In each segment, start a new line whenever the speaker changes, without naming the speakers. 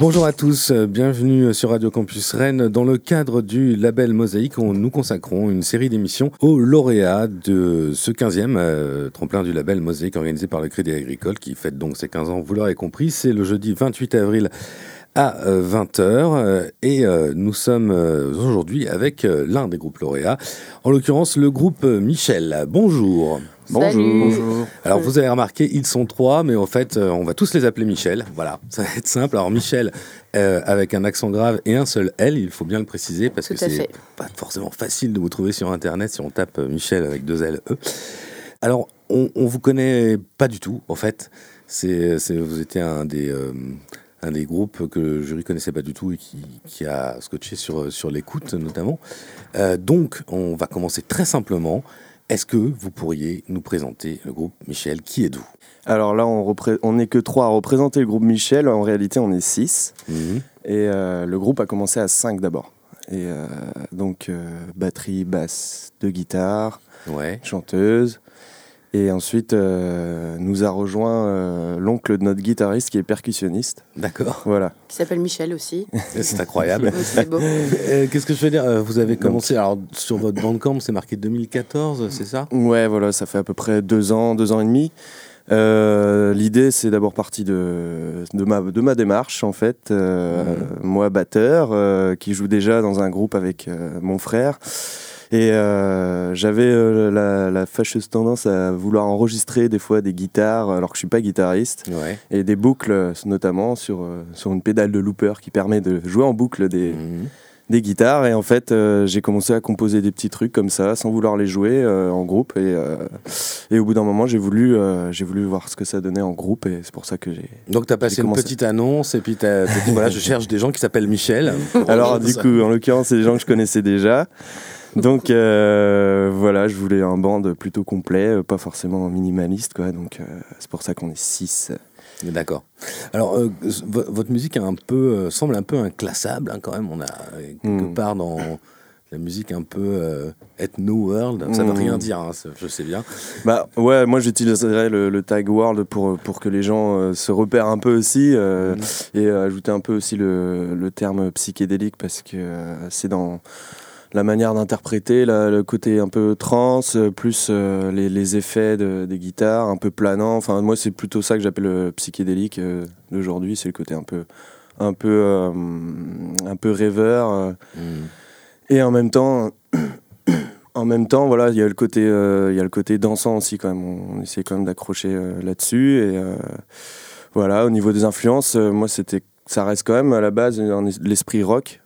Bonjour à tous, euh, bienvenue sur Radio Campus Rennes. Dans le cadre du label Mosaïque, on, nous consacrons une série d'émissions aux lauréats de ce 15e euh, tremplin du label Mosaïque organisé par le Crédit Agricole qui fête donc ses 15 ans, vous l'aurez compris. C'est le jeudi 28 avril à 20h euh, et nous sommes aujourd'hui avec l'un des groupes lauréats, en l'occurrence le groupe Michel. Bonjour.
Bonjour.
Alors vous avez remarqué, ils sont trois, mais en fait, euh, on va tous les appeler Michel. Voilà, ça va être simple. Alors Michel euh, avec un accent grave et un seul L, il faut bien le préciser parce que c'est pas forcément facile de vous trouver sur Internet si on tape euh, Michel avec deux L E. Alors on, on vous connaît pas du tout en fait. C'est vous étiez un des un des groupes que le jury connaissait pas du tout et qui, qui a scotché sur, sur l'écoute notamment. donc, on va commencer très simplement. Est-ce que vous pourriez nous présenter le groupe Michel Qui êtes-vous?
Alors là, on n'est que trois à représenter le groupe Michel. En réalité, on est six. Mhm. Et euh, le groupe a commencé à cinq d'abord. Et euh, donc, euh, batterie, basse, deux guitares, chanteuse. Et ensuite, euh, nous a rejoint euh, l'oncle de notre guitariste qui est percussionniste.
D'accord.
Voilà.
Qui s'appelle Michel aussi.
c'est incroyable.
c'est beau.
Euh, qu'est-ce que je veux dire Vous avez commencé, alors sur votre bandcamp, c'est marqué 2014, c'est ça?
Ouais, voilà, ça fait à peu près deux ans, deux ans et demi. L'idée, c'est d'abord partie de, de, ma, de ma démarche, en fait. Moi, batteur, qui joue déjà dans un groupe avec mon frère. Et euh, j'avais euh, la, fâcheuse tendance à vouloir enregistrer des fois des guitares alors que je suis pas guitariste. Et des boucles notamment sur, euh, sur une pédale de looper qui permet de jouer en boucle des, mhm. Des guitares. Et en fait, j'ai commencé à composer des petits trucs comme ça sans vouloir les jouer en groupe. Et, et au bout d'un moment, j'ai voulu, j'ai voulu voir ce que ça donnait en groupe. Et c'est pour ça que j'ai.
Donc tu as passé une petite annonce et puis tu as, dit voilà, je cherche des gens qui s'appellent Michel.
alors du coup, en l'occurrence, c'est des gens que je connaissais déjà. Donc euh, voilà, je voulais un band plutôt complet, euh, pas forcément minimaliste, quoi. Donc euh, c'est pour ça qu'on est 6.
D'accord. Alors, votre musique un peu, semble un peu inclassable, hein, quand même. On a quelque hmm. part dans la musique un peu ethno world. Ça veut hmm. rien dire, hein, je sais bien.
Bah ouais, moi j'utiliserais le, tag world pour pour que les gens se repèrent un peu aussi hmm. et ajouter un peu aussi le, le terme psychédélique parce que c'est dans la manière d'interpréter, le côté un peu trans, euh, plus euh, les, effets des guitares, un peu planant. Enfin, moi, c'est plutôt ça que j'appelle le psychédélique euh, d'aujourd'hui. C'est le côté un peu, un peu, un peu rêveur. Mm. Et en même temps, en même temps, voilà, il y a le côté, il y a le côté dansant aussi quand même. On, essaie quand même d'accrocher là-dessus. Et voilà, au niveau des influences, moi, c'était, ça reste quand même à la base l'esprit rock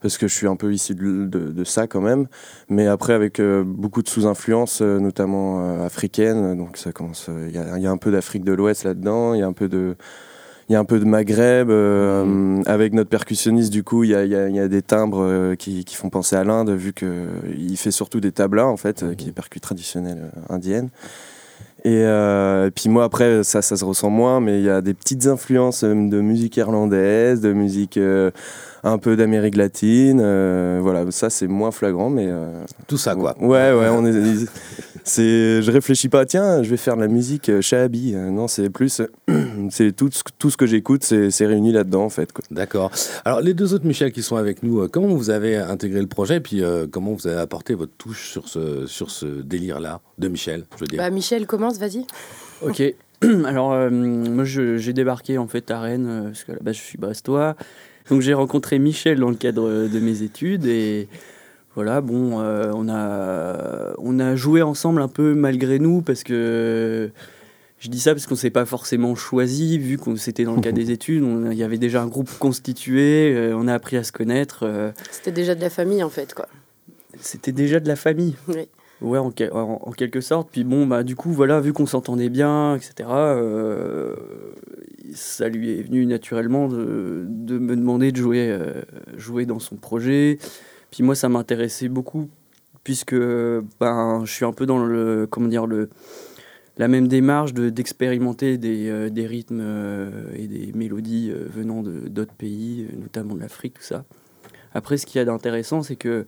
parce que je suis un peu issu de, ça quand même. Mais après, avec euh, beaucoup de sous-influences, euh, notamment euh, africaines, donc ça commence. Il y, a un peu d'Afrique de l'Ouest là-dedans, il y a un peu de. Il y a un peu de Maghreb, mmh. avec notre percussionniste, du coup, il y a, y a, des timbres qui, qui, font penser à l'Inde, vu qu'il fait surtout des tablas, en fait, qui est percu traditionnelle indienne. Et, puis moi, après, ça, ça se ressent moins, mais il y a des petites influences de musique irlandaise, de musique un peu d'Amérique latine. Euh, voilà, ça c'est moins flagrant, mais euh,
tout ça quoi.
Ouais, ouais, on est. c'est, je réfléchis pas. Tiens, je vais faire de la musique euh, Shahabi. Non, c'est plus, c'est tout, tout ce que j'écoute, c'est, réuni là-dedans en fait.
D'accord. Alors les deux autres Michel qui sont avec nous, comment vous avez intégré le projet, et puis comment vous avez apporté votre touche sur ce sur ce délire-là de Michel, je veux dire?
Bah, Michel commence, vas-y.
Ok. Alors, moi, j'ai débarqué en fait à Rennes, parce que là-bas, je suis brestois. Donc j'ai rencontré Michel dans le cadre de mes études et voilà, bon, euh, on, a, on a joué ensemble un peu malgré nous parce que je dis ça parce qu'on ne s'est pas forcément choisi, vu qu'on c'était dans le cadre des études, il y avait déjà un groupe constitué, euh, on a appris à se connaître. Euh.
C'était déjà de la famille en fait, quoi.
C'était déjà de la famille.
Oui.
Ouais, en, en, quelque sorte. Puis bon, bah, du coup, voilà, vu qu'on s'entendait bien, etc., ça lui est venu naturellement de, de me demander de jouer, euh, jouer dans son projet. Puis moi, ça m'intéressait beaucoup, puisque ben, je suis un peu dans le, comment dire, le, la même démarche d'expérimenter des, euh, des, rythmes euh, et des mélodies venant d'autres pays, notamment de l'Afrique, tout ça. Après, ce qu'il y a d'intéressant, c'est que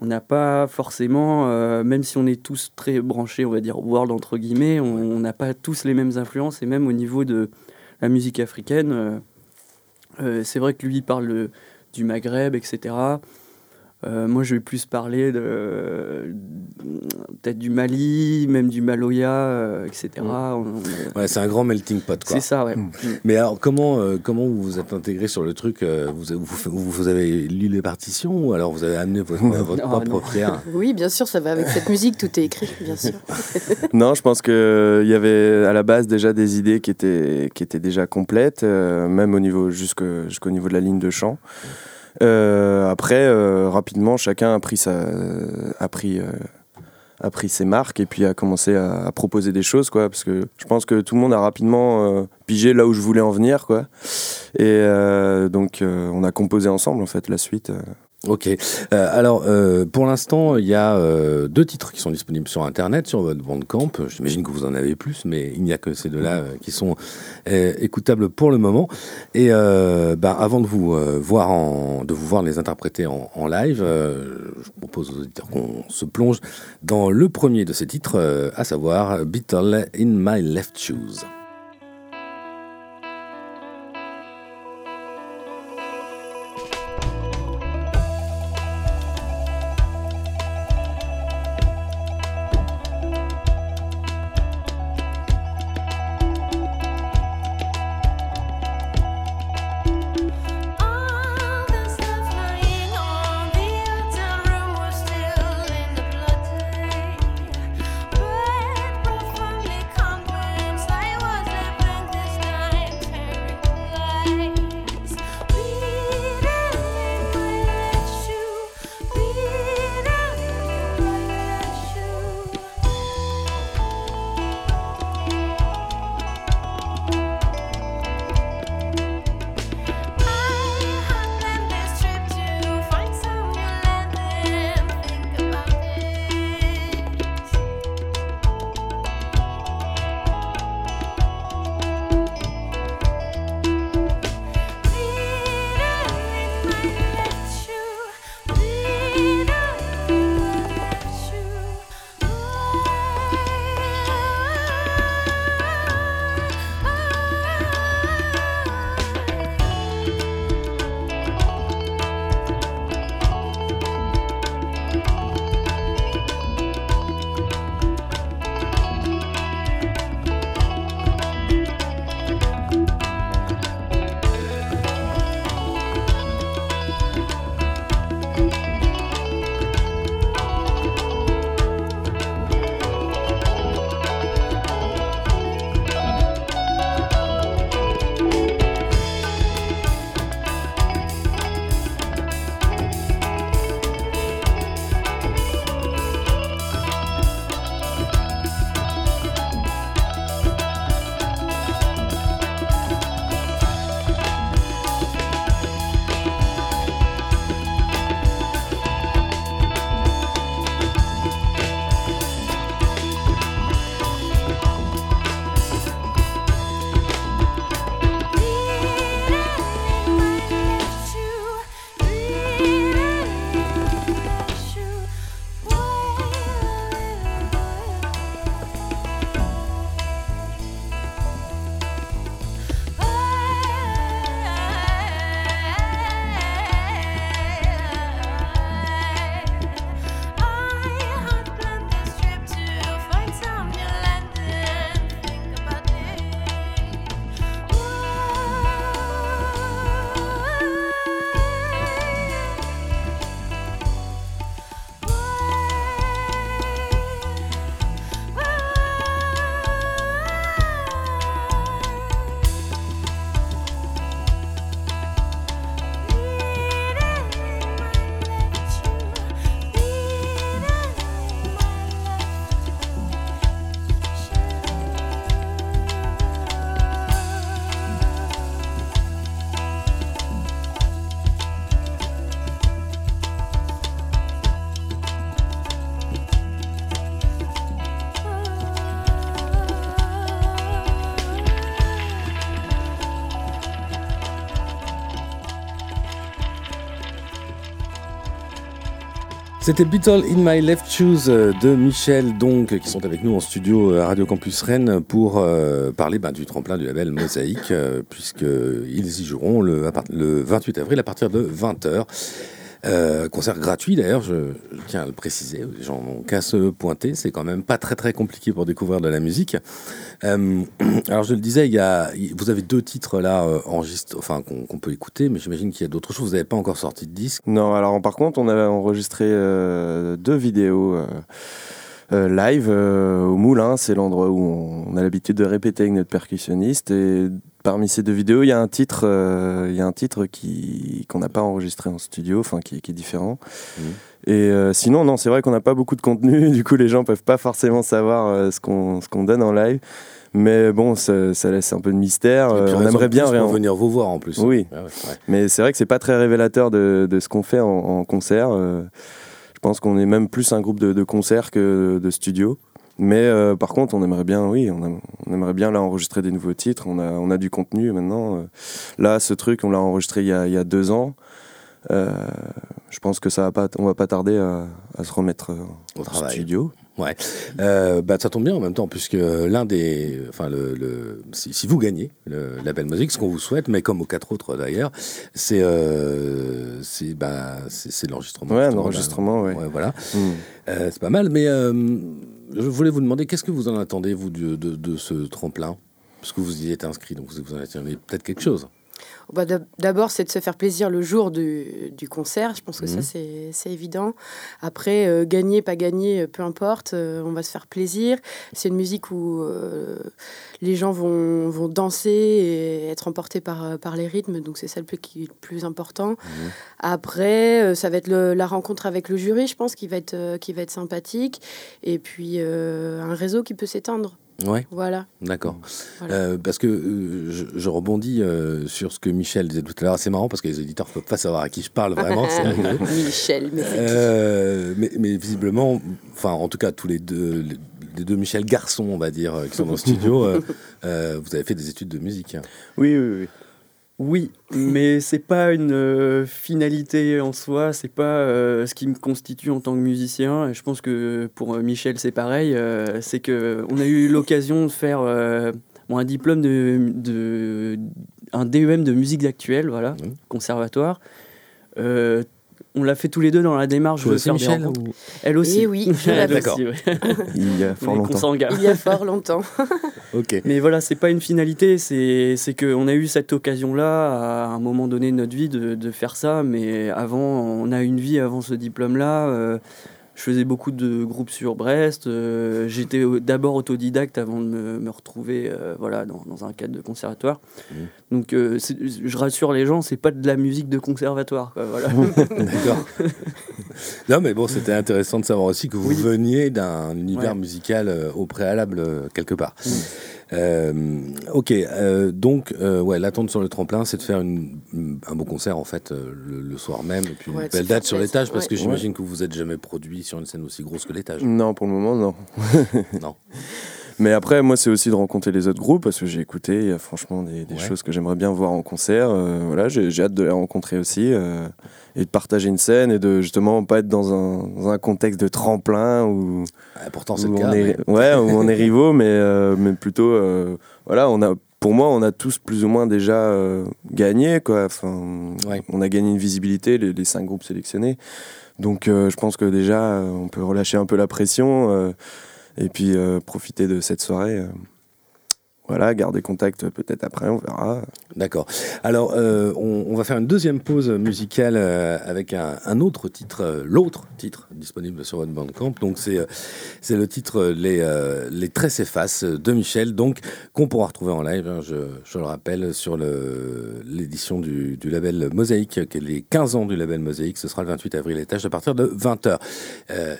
on n'a pas forcément, même si on est tous très branchés, on va dire world entre guillemets, on n'a pas tous les mêmes influences et même au niveau de, la musique africaine, euh, c'est vrai que lui parle du Maghreb, etc. Euh, moi, je vais plus parler de peut-être du Mali, même du Maloya, euh, etc.
Mm. Ouais, c'est un grand melting pot.
C'est ça, ouais. Mm.
Mais alors, comment euh, comment vous vous êtes intégré sur le truc vous, vous, vous, avez lu les partitions ou alors vous avez amené votre, votre propre pierre
Oui, bien sûr, ça va avec cette musique, tout est écrit, bien sûr.
non, je pense qu'il y avait à la base déjà des idées qui étaient qui étaient déjà complètes, même au niveau jusqu'au niveau de la ligne de chant. Euh, après, euh, rapidement, chacun a pris, sa, a, pris, euh, a pris ses marques et puis a commencé à, proposer des choses, quoi. Parce que je pense que tout le monde a rapidement pigé là où je voulais en venir, quoi. Et donc, on a composé ensemble, en fait, la suite.
Ok. Euh, alors, euh, pour l'instant, il y a euh, deux titres qui sont disponibles sur Internet, sur votre Bandcamp. J'imagine que vous en avez plus, mais il n'y a que ces deux-là qui sont écoutables pour le moment. Et ben, avant de vous voir en, de vous voir les interpréter en, en live, je propose aux auditeurs qu'on se plonge dans le premier de ces titres, à savoir Beetle in My Left Shoes. C'était Beetle in My Left Shoes euh, de Michel, donc, qui sont avec nous en studio à Radio Campus Rennes pour euh, parler ben, du tremplin du label Mosaïque, euh, puisqu'ils y joueront le, le, 28 avril à partir de 20h. Euh, concert gratuit d'ailleurs, je, tiens à le préciser, les gens n'ont qu'à se pointer, c'est quand même pas très très compliqué pour découvrir de la musique. Euh, alors je le disais, il y a, vous avez deux titres là euh, enregistrés, enfin qu'on peut écouter, mais j'imagine qu'il y a d'autres choses. Vous n'avez pas encore sorti de disque?
Non, alors par contre, on a enregistré deux vidéos. Live au Moulin, c'est l'endroit où on a l'habitude de répéter avec notre percussionniste et parmi ces deux vidéos, il y a un titre, euh, il y a un titre qui qu'on n'a pas enregistré en studio, enfin qui, est différent. Mmh. Et euh, sinon, non, c'est vrai qu'on n'a pas beaucoup de contenu. Du coup, les gens peuvent pas forcément savoir euh, ce qu'on ce qu'on donne en live. Mais bon, ça, laisse un peu de mystère.
on aimerait bien venir vous voir en plus.
Oui. Ah Mais c'est vrai que c'est pas très révélateur de, de ce qu'on fait en, concert. Je pense qu'on est même plus un groupe de, de concert que de studio. Mais euh, par contre, on aimerait bien, oui, on, aimerait bien là enregistrer des nouveaux titres. On a, on a du contenu maintenant. Euh. Là, ce truc, on l'a enregistré il y, a, il y, a, deux ans. Euh, je pense que ça va pas, on va pas tarder à, à se remettre au studio.
Ouais, euh, bah, ça tombe bien en même temps, puisque l'un des. Enfin, le, le si, si, vous gagnez le label musique, ce qu'on vous souhaite, mais comme aux quatre autres d'ailleurs, c'est c'est bah, l'enregistrement.
Ouais, l'enregistrement, ouais.
ouais. Voilà. Hmm. Euh, c'est pas mal, mais euh, je voulais vous demander, qu'est-ce que vous en attendez, vous, de, de, de ce tremplin? Parce que vous y êtes inscrit, donc vous en attendez peut-être quelque chose.
Bah, d'abord, c'est de se faire plaisir le jour du, du concert. Je pense que ça, mhm. c'est évident. Après, euh, gagner, pas gagner, euh, peu importe. Euh, on va se faire plaisir. C'est une musique où les gens vont, vont, danser et être emportés par, par les rythmes. Donc, c'est ça le plus, qui est le plus important. Mhm. Après, ça va être la rencontre avec le jury, je pense, qui va être, qui va être sympathique. Et puis, un réseau qui peut s'éteindre.
Ouais.
Voilà.
D'accord. Euh, parce que euh, je, rebondis euh, sur ce que Michel disait tout à l'heure. C'est marrant parce que les éditeurs ne peuvent pas savoir à qui je parle vraiment.
Michel,
mais, mais, visiblement, enfin, en tout cas, tous les deux, les, deux Michel garçons, on va dire, qui sont dans le studio, vous avez fait des études de musique.
Oui, oui, oui.
Oui, mais c'est pas une euh, finalité en soi, c'est pas euh, ce qui me constitue en tant que musicien. Et je pense que pour euh, Michel c'est pareil, c'est que on a eu l'occasion de faire un diplôme de, de, un DEM de musique actuelle, voilà, mmh. conservatoire on l'a fait tous les deux dans la démarche
de faire Michel,
Elle aussi.
Eh oui,
D'accord.
Il y a fort longtemps.
Il y a fort longtemps.
ok.
Mais voilà, c'est pas une finalité, c'est qu'on a eu cette occasion-là à un moment donné de notre vie de, de, faire ça, mais avant, on a une vie avant ce diplôme-là. Euh, je faisais beaucoup de groupes sur Brest. Euh, j'étais d'abord autodidacte avant de me, retrouver euh, voilà, dans, dans, un cadre de conservatoire. Mmh. Donc, euh, je rassure les gens, c'est pas de la musique de conservatoire. voilà.
D'accord. non, mais bon, c'était intéressant de savoir aussi que vous veniez d'un univers musical au préalable quelque part. Mmh. Euh, ok, euh, donc euh, ouais, l'attente sur le tremplin, c'est de faire une, un beau concert en fait le, soir même, et puis une belle date sur l'étage, parce que j'imagine que vous n'êtes jamais produit sur une scène aussi grosse que l'étage.
Non, pour le moment, non.
non.
Mais après, moi, c'est aussi de rencontrer les autres groupes parce que j'ai écouté, il y a franchement des, choses que j'aimerais bien voir en concert. Euh, voilà, j'ai hâte de les rencontrer aussi euh, et de partager une scène et de justement pas être dans un, dans un contexte de tremplin où,
pourtant c'est le
cas, on est, ouais, où on est rivaux, mais, euh, mais plutôt, voilà, on a, pour moi, on a tous plus ou moins déjà gagné, quoi. Enfin, on a gagné une visibilité, les, les cinq groupes sélectionnés. Donc, je pense que déjà, on peut relâcher un peu la pression et puis euh, profiter de cette soirée. Euh, voilà, garder contact peut-être après, on verra.
D'accord. Alors, euh, on, va faire une deuxième pause musicale avec un, autre titre, l'autre titre disponible sur votre bandcamp. Donc, c'est c'est le titre Les, les Traits s'effacent de Michel, donc qu'on pourra retrouver en live, hein, je, je, le rappelle, sur l'édition du, du, label Mosaïque, les 15 ans du label Mosaïque. Ce sera le 28 avril étage à partir de 20h.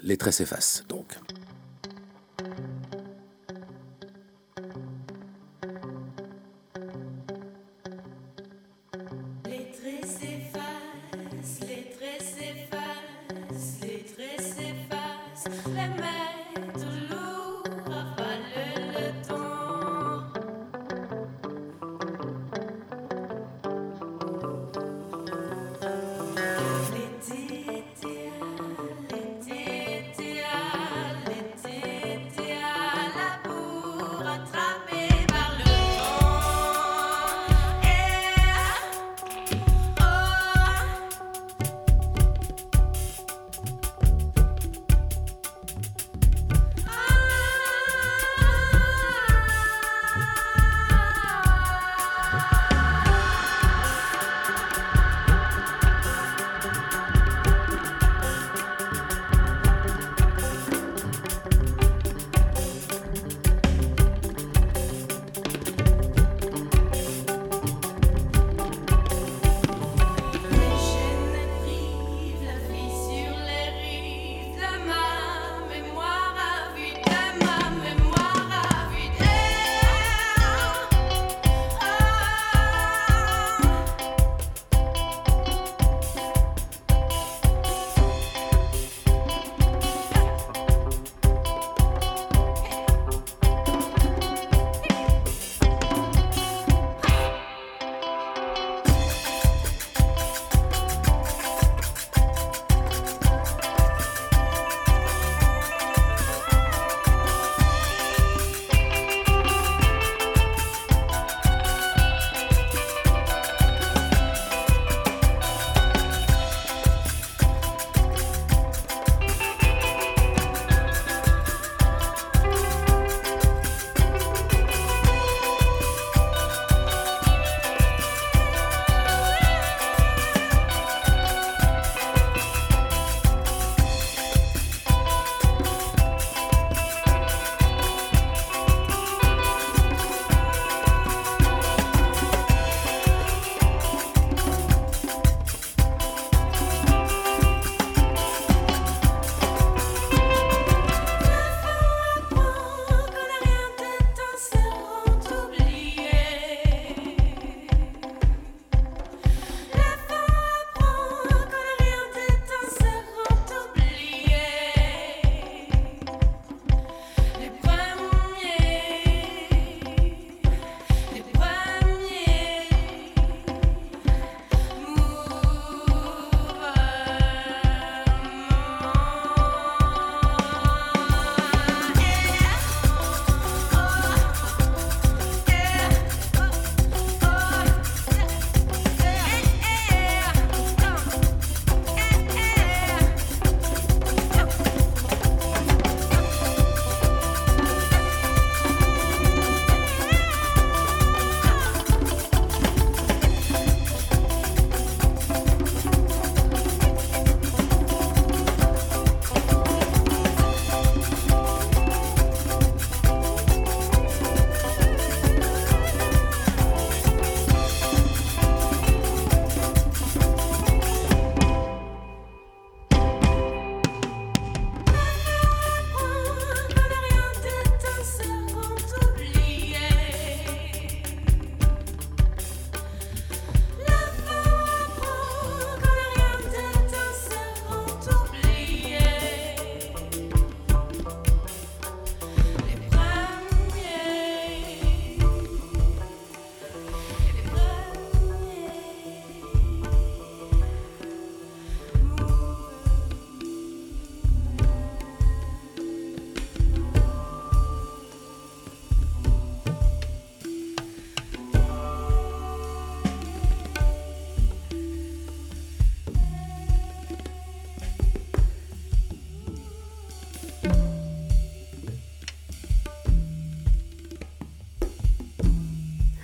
les Traits s'effacent, donc.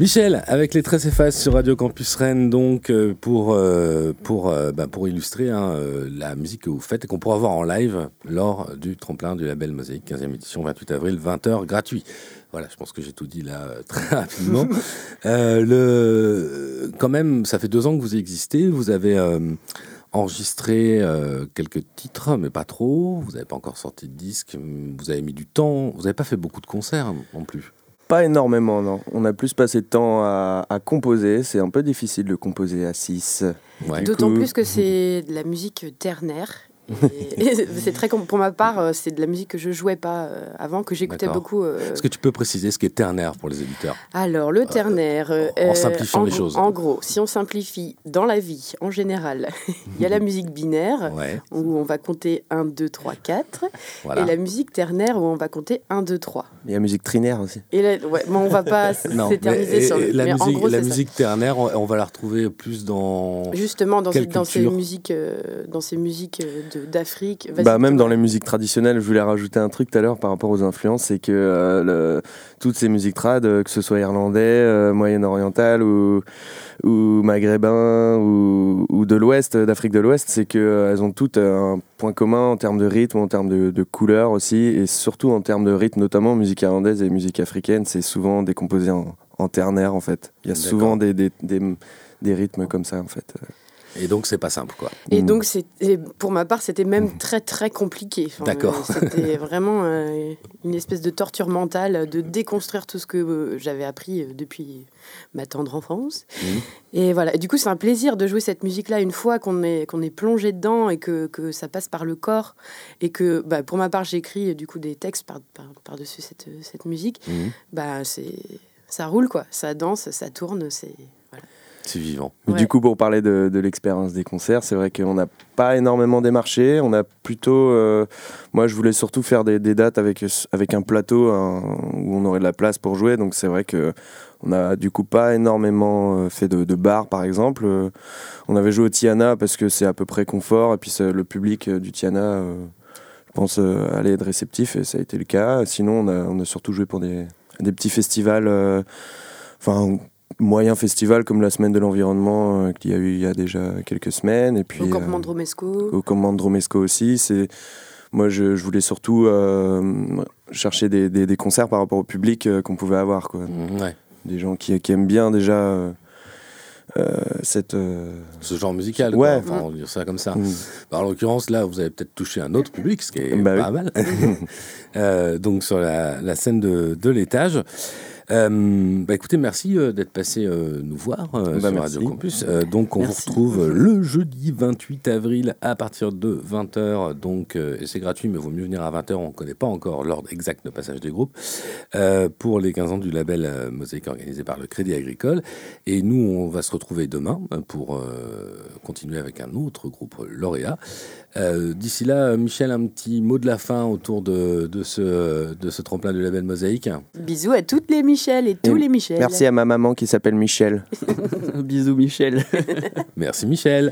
Michel, avec les Très effaces sur Radio Campus Rennes, donc euh, pour, euh, pour, euh, bah, pour illustrer hein, la musique que vous faites et qu'on pourra voir en live lors du tremplin du label Mosaïque 15e édition, 28 avril, 20h, gratuit. Voilà, je pense que j'ai tout dit là très rapidement. le, quand même, ça fait deux ans que vous existez, vous avez enregistré quelques titres, mais pas trop. Vous n'avez pas encore sorti de disque. Vous avez mis du temps. Vous n'avez pas fait beaucoup de concerts non plus.
Pas énormément, non. On a plus passé de temps à, à composer. C'est un peu difficile de composer à 6.
D'autant plus que c'est de la musique ternaire c'est très pour ma part, euh, c'est de la musique que je jouais pas euh, avant, que j'écoutais beaucoup.
Euh, Est-ce que tu peux préciser ce qu'est ternaire pour les éditeurs
Alors, le ternaire.
en simplifiant les choses.
En gros, si on simplifie dans la vie, en général, il y a la musique binaire, où on va compter 1, 2, 3, 4. Et la musique ternaire, où on va compter 1, 2, 3.
Il y a la musique trinaire aussi.
Et là, ouais, mais on va pas s'éterniser sur
le. La mais musique, la musique ternaire, on, va la retrouver plus dans.
Justement, dans, dans ces musiques, dans ces musiques de d'Afrique
bah, Même dans les musiques traditionnelles, je voulais rajouter un truc tout à l'heure par rapport aux influences, c'est que euh, toutes ces musiques trad, euh, que ce soit irlandais, euh, moyen-oriental ou, ou maghrébin ou, ou de l'Ouest, d'Afrique de l'Ouest, c'est qu'elles ont toutes un point commun en termes de rythme, en termes de, de couleur aussi, et surtout en termes de rythme, notamment musique irlandaise et musique africaine, c'est souvent décomposé en, en ternaire en fait. Il y a souvent des, des, des, des rythmes comme ça en fait.
Et donc, c'est pas simple, quoi.
Et donc, pour ma part, c'était même très, très compliqué.
D'accord.
Euh, c'était vraiment euh, une espèce de torture mentale de déconstruire tout ce que euh, j'avais appris depuis ma tendre enfance. Mmh. Et voilà. du coup, c'est un plaisir de jouer cette musique-là une fois qu'on est, qu'on est plongé dedans et que, que, ça passe par le corps. Et que, bah, pour ma part, j'écris du coup des textes par, par, dessus cette, cette musique. Mmh. Bah, c'est ça roule, quoi. Ça danse, ça tourne. C'est
c'est vivant.
Du coup, pour parler de, l'expérience des concerts, c'est vrai qu'on n'a pas énormément démarché. On a plutôt. Euh, moi, je voulais surtout faire des, dates avec, avec un plateau où on aurait de la place pour jouer. Donc, c'est vrai que on a du coup pas énormément euh, fait de, de bars, par exemple. Euh, on avait joué au Tiana parce que c'est à peu près confort. Et puis, le public du Tiana, je pense, allait être réceptif. Et ça a été le cas. Sinon, on a, on a surtout joué pour des, des petits festivals. Enfin moyen festival comme la semaine de l'environnement euh, qu'il y a eu il y a déjà quelques semaines. Et puis
au campement de Romesco.
au campement de Romesco aussi. C'est moi je, je, voulais surtout euh, chercher des, des, concerts par rapport au public euh, qu'on pouvait avoir quoi.
Mmh, ouais.
des gens qui, qui, aiment bien déjà cette
ce genre musical
ouais.
Enfin, on va dire ça comme ça. Mmh. bah, en l'occurrence là vous avez peut-être touché un autre public ce qui est bah pas mal. Donc sur la, la scène de, de l'étage euh, bah écoutez, merci euh, d'être passé euh, nous voir bah sur Radio Campus. donc, on vous retrouve le jeudi 28 avril à partir de 20h. Donc, et c'est gratuit, mais il vaut mieux venir à 20h. On ne connaît pas encore l'ordre exact de passage des groupes pour les 15 ans du label Mosaïque organisé par le Crédit Agricole. Et nous, on va se retrouver demain pour continuer avec un autre groupe lauréat. D'ici là, Michel, un petit mot de la fin autour de, de, ce, de ce tremplin du label Mosaïque.
Bisous à toutes les Michel Michel et tous les Michel.
Merci à ma maman qui s'appelle Michel.
Bisous Michel.
Merci Michel.